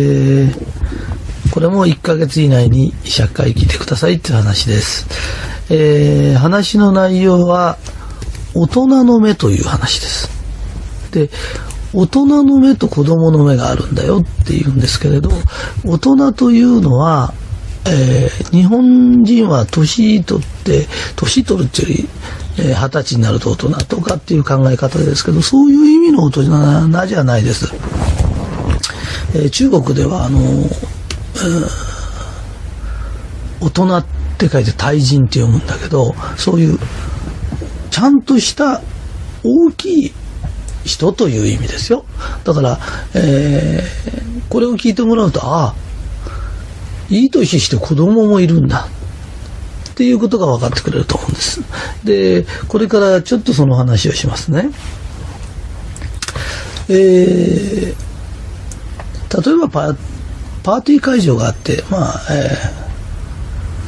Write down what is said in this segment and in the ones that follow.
えー、これも1ヶ月以内に100回聞いてくださいっていう話です。えー、話の内容は、大人の目という話です。で、大人の目と子供の目があるんだよっていうんですけれど、大人というのは、えー、日本人は年取って、年取るっていうより、えー、歳になると大人とかっていう考え方ですけど、そういう意味の大人じゃないです。えー、中国ではあの、大人って書いて大人って読むんだけどそういうちゃんとした大きい人という意味ですよ。だから、えー、これを聞いてもらうとああいい年して子供もいるんだ。っていうことが分かってくれると思うんです。でこれからちょっとその話をしますね。えー例えばパパーティー会場があって、まあ、え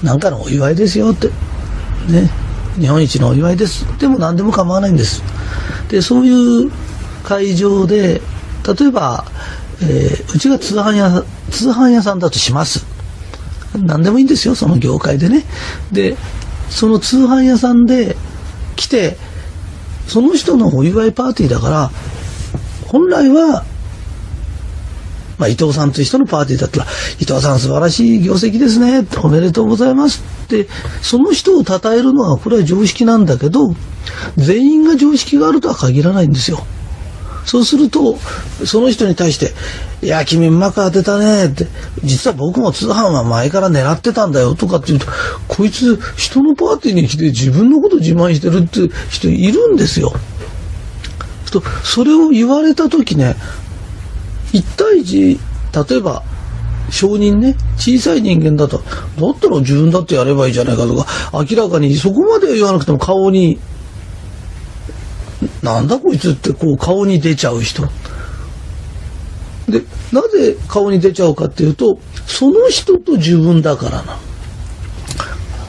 ー、なんかのお祝いですよって、ね、日本一のお祝いです。でも何でも構わないんです。で、そういう会場で、例えば、えー、うちが通販屋、通販屋さんだとします。何でもいいんですよ、その業界でね。で、その通販屋さんで来て、その人のお祝いパーティーだから、本来はまあ、伊藤さんという人のパーティーだったら、伊藤さん素晴らしい業績ですね、おめでとうございますって、その人を称えるのはこれは常識なんだけど、全員が常識があるとは限らないんですよ。そうすると、その人に対して、いや、君うまく当てたねって、実は僕も通販は前から狙ってたんだよとかって言うと、こいつ人のパーティーに来て自分のこと自慢してるって人いるんですよ。とそれを言われた時ね、1対1、例えば、承認ね、小さい人間だと、だったら自分だってやればいいじゃないかとか、明らかにそこまでは言わなくても顔に、なんだこいつってこう顔に出ちゃう人。で、なぜ顔に出ちゃうかっていうと、その人と自分だからな。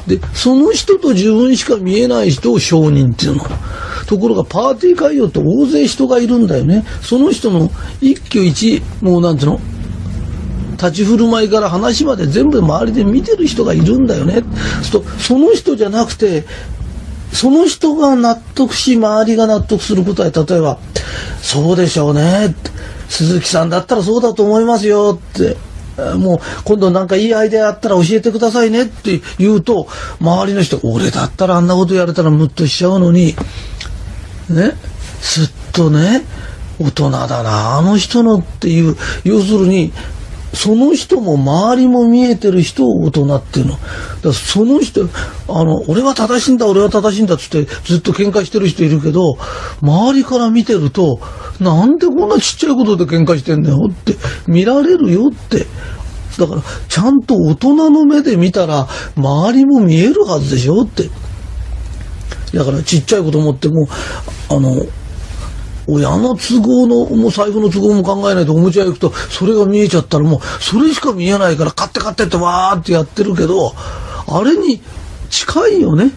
で、その人と自分しか見えない人を承認っていうの。ところがパーティー会場って大勢人がいるんだよね。その人の一挙一、もうなんていうの、立ち振る舞いから話まで全部周りで見てる人がいるんだよね。そその人じゃなくて、その人が納得し、周りが納得することは、例えば、そうでしょうね。鈴木さんだったらそうだと思いますよって。もう今度なんかいいアイデアあったら教えてくださいねって言うと、周りの人、俺だったらあんなことやれたらムッとしちゃうのに、ね、すっとね、大人だな、あの人のっていう、要するに、その人も周りも見えてる人を大人っていうの。だからその人、あの、俺は正しいんだ、俺は正しいんだっつってずっと喧嘩してる人いるけど、周りから見てると、なんでこんなちっちゃいことで喧嘩してんだよって見られるよって。だから、ちゃんと大人の目で見たら、周りも見えるはずでしょって。だからちっちゃいこと思っても、あの、親の都合の、もう財布の都合も考えないとおもちゃ屋行くと、それが見えちゃったらもう、それしか見えないから、買って買ってってわーってやってるけど、あれに近いよね。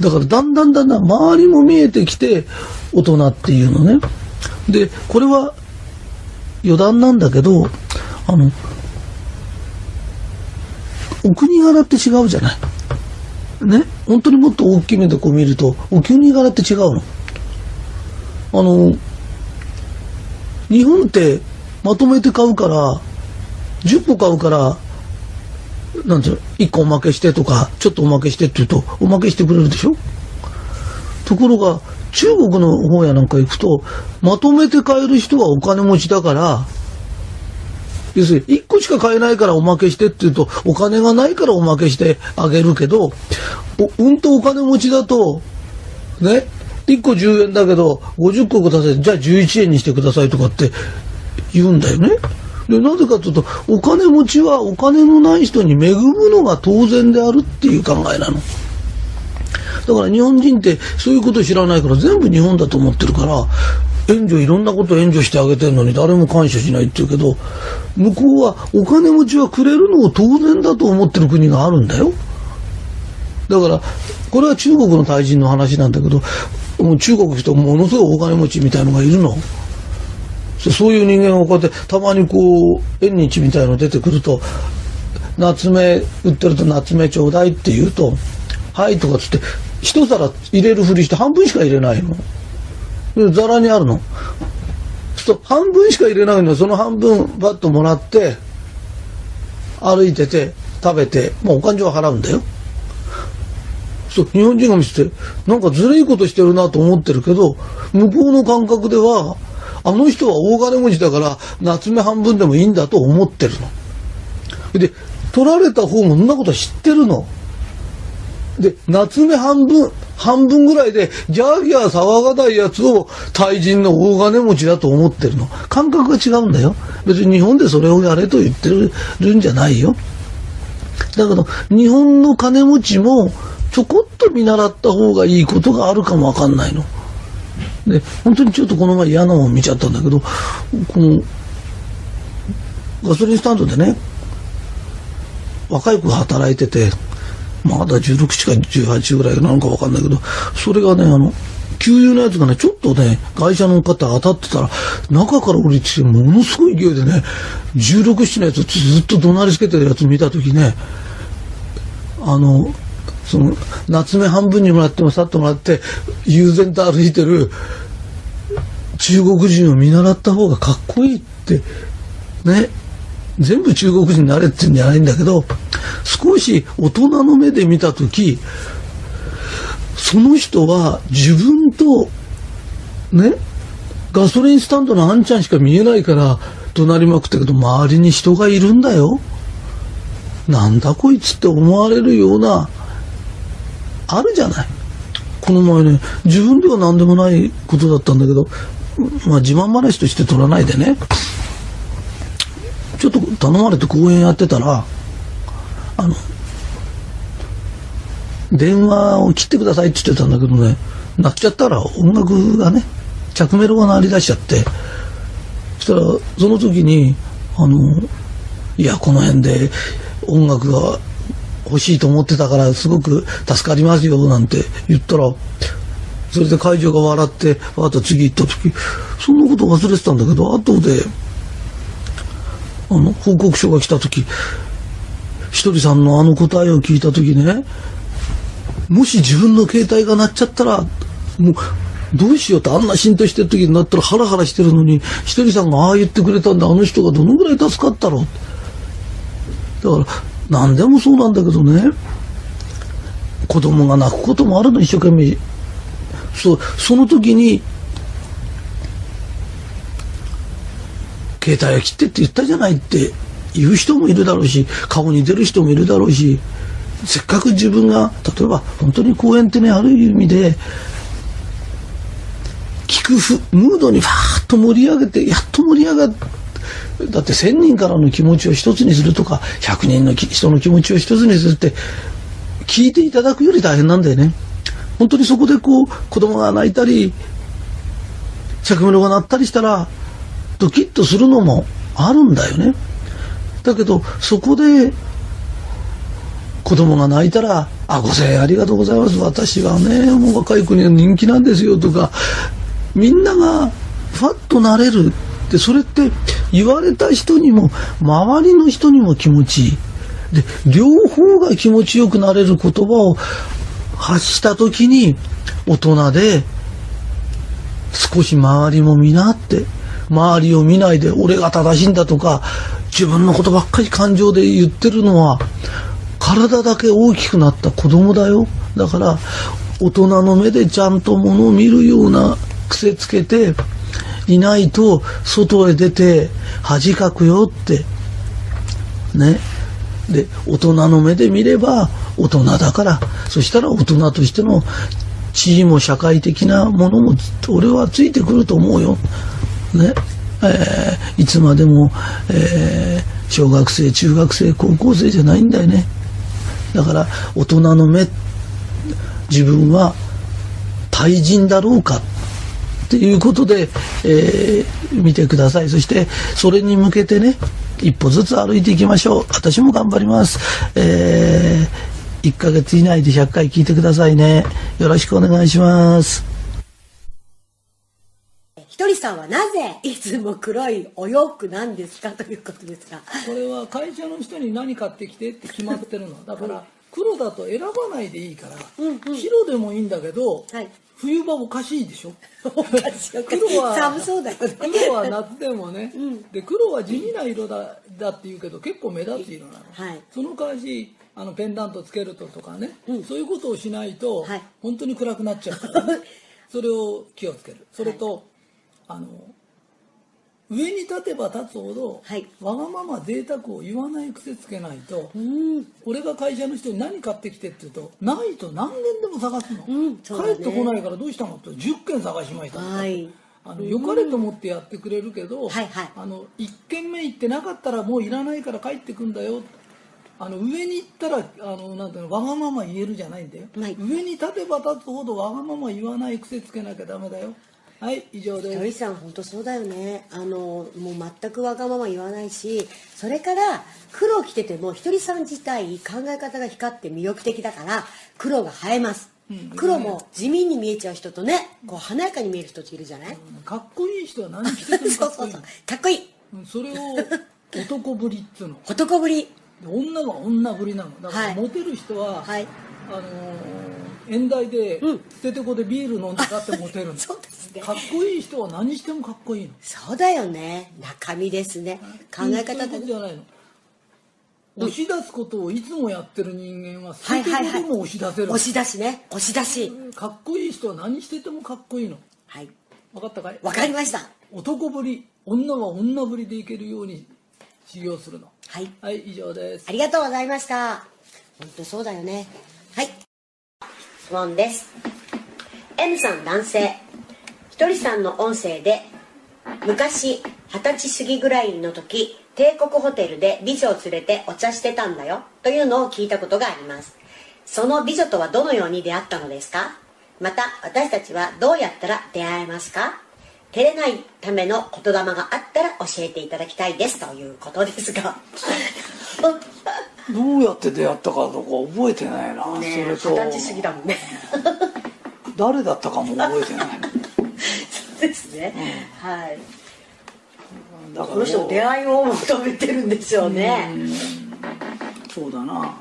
だからだんだんだんだん周りも見えてきて、大人っていうのね。で、これは余談なんだけど、あの、お国柄って違うじゃない。ね、本当にもっと大きい目でこう見ると、お国柄って違うの？あの、日本ってまとめて買うから、10個買うから、なんていうの、1個おまけしてとか、ちょっとおまけしてって言うと、おまけしてくれるでしょ？ところが、中国の方やなんか行くと、まとめて買える人はお金持ちだから、要するに1個しか買えないからおまけしてって言うと、お金がないからおまけしてあげるけど、うんとお金持ちだと、ね、1個10円だけど、50個ください。じゃあ11円にしてくださいとかって言うんだよね。で、なぜかというと、お金持ちはお金のない人に恵むのが当然であるっていう考えなの。だから日本人ってそういうこと知らないから全部日本だと思ってるから、援助いろんなこと援助してあげてるのに誰も感謝しないって言うけど、向こうはお金持ちはくれるのを当然だと思ってる国があるんだよ。だから、これは中国の大臣の話なんだけど、もう中国人ものすごいお金持ちみたいのがいるの。そういう人間がこうやってたまにこう縁日みたいの出てくると夏目売ってると夏目ちょうだいって言うと「はい」とかつって一皿入れるふりして半分しか入れないの。でざらにあるの。そう半分しか入れないのその半分バッともらって歩いてて食べてもうお勘定は払うんだよ。そう日本人が見せてなんかずるいことしてるなと思ってるけど向こうの感覚ではあの人は大金持ちだから夏目半分でもいいんだと思ってるの。で取られた方もそんなこと知ってるの。で夏目半分半分ぐらいでギャーギャー騒がないやつを対人の大金持ちだと思ってるの。感覚が違うんだよ。別に日本でそれをやれと言ってるんじゃないよ。だけど日本の金持ちもちょこっと見習った方がいいことがあるかもわかんないの。で、本当にちょっとこの前嫌なもん見ちゃったんだけど、この、ガソリンスタンドでね、若い子が働いてて、まだ16か18ぐらいなのかわかんないけど、それがね、あの、給油のやつがね、ちょっとね、会社の方当たってたら、中から降りてきて、ものすごい勢いでね、16、7のやつずっと怒鳴りつけてるやつ見たときね、あの、その、夏目半分にもらってもさっともらって、悠然と歩いてる中国人を見習った方がかっこいいって、ね、全部中国人になれって言うんじゃないんだけど、少し大人の目で見たとき、その人は自分と、ね、ガソリンスタンドのあんちゃんしか見えないから怒鳴りまくったけど、周りに人がいるんだよ。なんだこいつって思われるようなあるじゃない。この前ね、自分では何でもないことだったんだけど、まあ自慢話として取らないでね、ちょっと頼まれて公演やってたら、あの、電話を切ってくださいって言ってたんだけどね、鳴っちゃったら音楽がね、着メロが鳴り出しちゃって、そしたらその時に、あの、いや、この辺で音楽が欲しいと思ってたからすごく助かりますよなんて言ったらそれで会場が笑ってわと次行った時そんなこと忘れてたんだけど後であの報告書が来た時ひとりさんのあの答えを聞いた時ねもし自分の携帯が鳴っちゃったらもうどうしようってあんな浸透してる時になったらハラハラしてるのにひとりさんがああ言ってくれたんだあの人がどのぐらい助かったろう？だから何でもそうなんだけどね子供が泣くこともあるの一生懸命。そうその時に携帯を切ってって言ったじゃないって言う人もいるだろうし顔に出る人もいるだろうしせっかく自分が例えば本当に公演ってねある意味で聞くふムードにファーッと盛り上げてやっと盛り上がってだって1,000人からの気持ちを一つにするとか100人の人の気持ちを一つにするって聞いていただくより大変なんだよね。本当にそこでこう子供が泣いたり着メロが鳴ったりしたらドキッとするのもあるんだよね。だけどそこで子供が泣いたら「あご声援ありがとうございます。私はねもう若い子には人気なんですよ」とかみんながファッとなれる。でそれって言われた人にも周りの人にも気持ちいい。で両方が気持ちよくなれる言葉を発した時に大人で少し周りも見なって周りを見ないで俺が正しいんだとか自分のことばっかり感情で言ってるのは体だけ大きくなった子供だよ。だから大人の目でちゃんとものを見るような癖つけていないと外へ出て恥かくよって。ね。で大人の目で見れば大人だから。そしたら大人としての地位も社会的なものも俺はついてくると思うよ。ねえー、いつまでも、えー、小学生中学生高校生じゃないんだよね。だから大人の目自分は対人だろうかということで、えー、見てください。そして、それに向けてね、一歩ずつ歩いていきましょう。私も頑張ります。え、1ヶ月以内で100回聞いてくださいね。よろしくお願いします。りさんはなぜいつも黒いお洋服なんですかということですが。これは会社の人に何買ってきてって決まってるの。だから黒だと選ばないでいいから、白でもいいんだけど、はい。冬場おかしいでしょ。黒は寒そうだよね。黒は夏でもね、で黒は地味な色だだっていうけど結構目立つ色なの、はい。その代わしあのペンダントつけるととかね、そういうことをしないと、はい。本当に暗くなっちゃうから、ね、それを気をつける。それと、あの上に立てば立つほど、はい。わがまま贅沢を言わない癖つけないと、うん。俺が会社の人に何買ってきてって言うとないと何年でも探すの、うんね。帰ってこないからどうしたのって10件探しました。とかはい。あの良かれと思ってやってくれるけど、はいはい。あの1軒目行ってなかったらもういらないから帰ってくんだよ。あの上に行ったらあのなんていうのわがまま言えるじゃないんだよ、はい。上に立てば立つほどわがまま言わない癖つけなきゃダメだよはい以上ひとりですさん本当そうだよね。あのもう全くわがまま言わないしそれから黒着ててもひとりさん自体考え方が光って魅力的だから黒が映えます、うん黒も地味に見えちゃう人とねこう華やかに見える人っているじゃない、かっこいい人は何着てても そかっこいいうそうそう。かっこいい。うんそれを男ぶりっつうの。男ぶり。で女は女ぶりなの。だから、はい。モテる人は、はい。あのー演台で、うん。捨ててこでビール飲んでかってモテるの。そうですね。かっこいい人は何してもかっこいいの。そうだよね。中身ですね。考え方じゃないの。押し出すことをいつもやってる人間は捨はいててはい。はいこでも押し出せるの、押し出しね。押し出し。かっこいい人は何しててもかっこいいの。はい。分かったかい？わかりました。男ぶり女は女ぶりでいけるように修行するの。はい。はい以上です。ありがとうございました。本当そうだよね。はい。質問です。M さん男性。ひとりさんの音声で、昔、二十歳過ぎぐらいの時、帝国ホテルで美女を連れてお茶してたんだよ、というのを聞いたことがあります。その美女とはどのように出会ったのですか？また、私たちはどうやったら出会えますか？照れないための言霊があったら教えていただきたいですということですが。どうやって出会ったかとか覚えてないな、ねえそれと。二十歳過ぎだもんね。誰だったかも覚えてない。そうですね、はい。だからこの人出会いを求めてるんでしょうね。そうだな。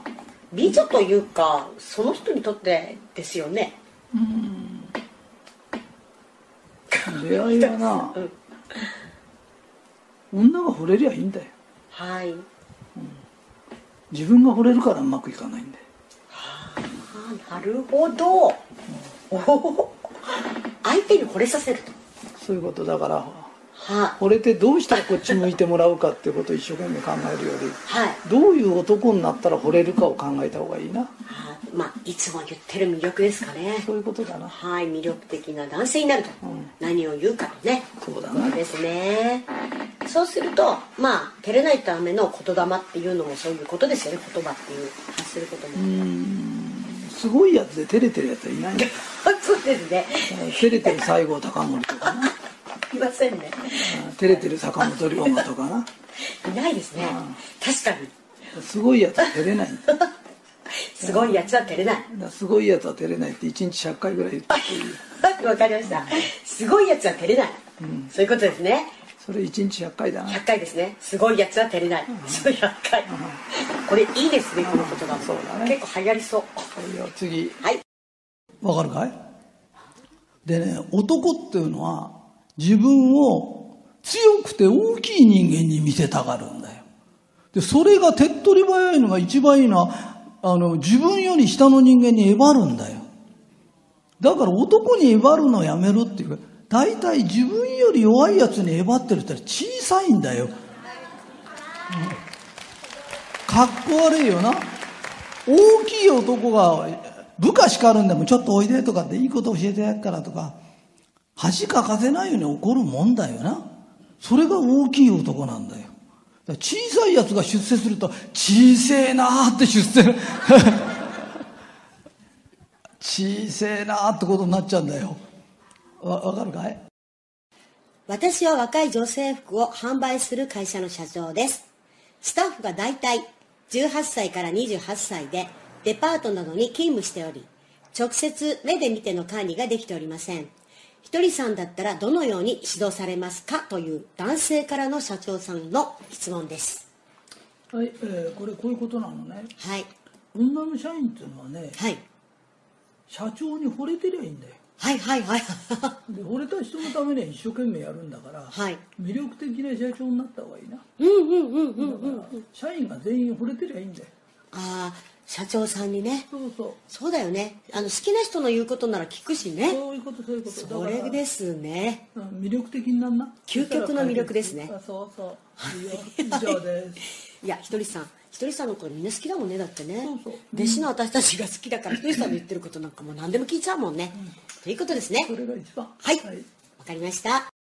美女というかその人にとってですよね。出会いはな。うん。女が惚れりゃいいんだよ。はい自分が惚れるからうまくいかないんだよ。あなるほど、おお相手に惚れさせると。そういうことだからは惚れてどうしたらこっち向いてもらうかってことを一生懸命考えるよりはい。どういう男になったら惚れるかを考えた方がいいな？はまあいつも言ってる魅力ですかね。そういうことだな。はい。魅力的な男性になると、うん。何を言うかとね。そうだな。そうですね。そうするとまあ照れないための言霊っていうのもそういうことですよね。言葉っていう発することも、うーん。すごいやつで照れてるやつはいない そうですね。照れてる西郷隆盛とかないませんね。照れてる坂本龍馬とかな。いないですね。確かに。すごいやつは照れない。すごいやつは照れない。らすごいやつは照れないって1日100回ぐらい言ってていいわかりました。すごいやつは照れない、そういうことですね。それ1日100回だな。100回ですね。すごいやつは照れない、それ100回、これいいですねこの言葉も。そうだね。結構流行りそう。それでは次。はい。わかるかい？でね男っていうのは自分を強くて大きい人間に見せたがるんだよ。でそれが手っ取り早いのが一番いいのはあの自分より下の人間にえばるんだよ。だから男にえばるのやめろっていうか大体自分より弱いやつにえばってるって小さいんだよ、かっこ悪いよな。大きい男が部下叱るんでもちょっとおいでとかっていいこと教えてやっからとか。恥かかせないように怒るもんだよな。それが大きい男なんだよ。だ小さいやつが出世すると小せえなーって出世。小せえなーってことになっちゃうんだよ。わわかるかい？私は若い女性服を販売する会社の社長です。スタッフが大体18歳から28歳でデパートなどに勤務しており直接目で見ての管理ができておりません。ひとりさんだったらどのように指導されますかという男性からの社長さんの質問です。はい、えーこれこういうことなのね。はい。女の社員っていうのはねはい。社長に惚れてりゃいいんだよ。はいはいはい。で惚れた人のためには一生懸命やるんだから、はい。魅力的な社長になった方がいいな。うんうんうんうんうん。だから社員が全員惚れてりゃいいんだよ。ああ社長さんにね。そうそう。そうだよね。あの好きな人の言うことなら聞くしね。そういうことそういうこと。それですね。魅力的になんな。究極の魅力ですね。あそうそう。以上です。いやひとりさん。ひとりさんのことみんな好きだもんねだってね。そうそう。弟子の私たちが好きだからひとりさんの言ってることなんかもう何でも聞いちゃうもんね、ということですね。それが一番。はい。はい。わかりました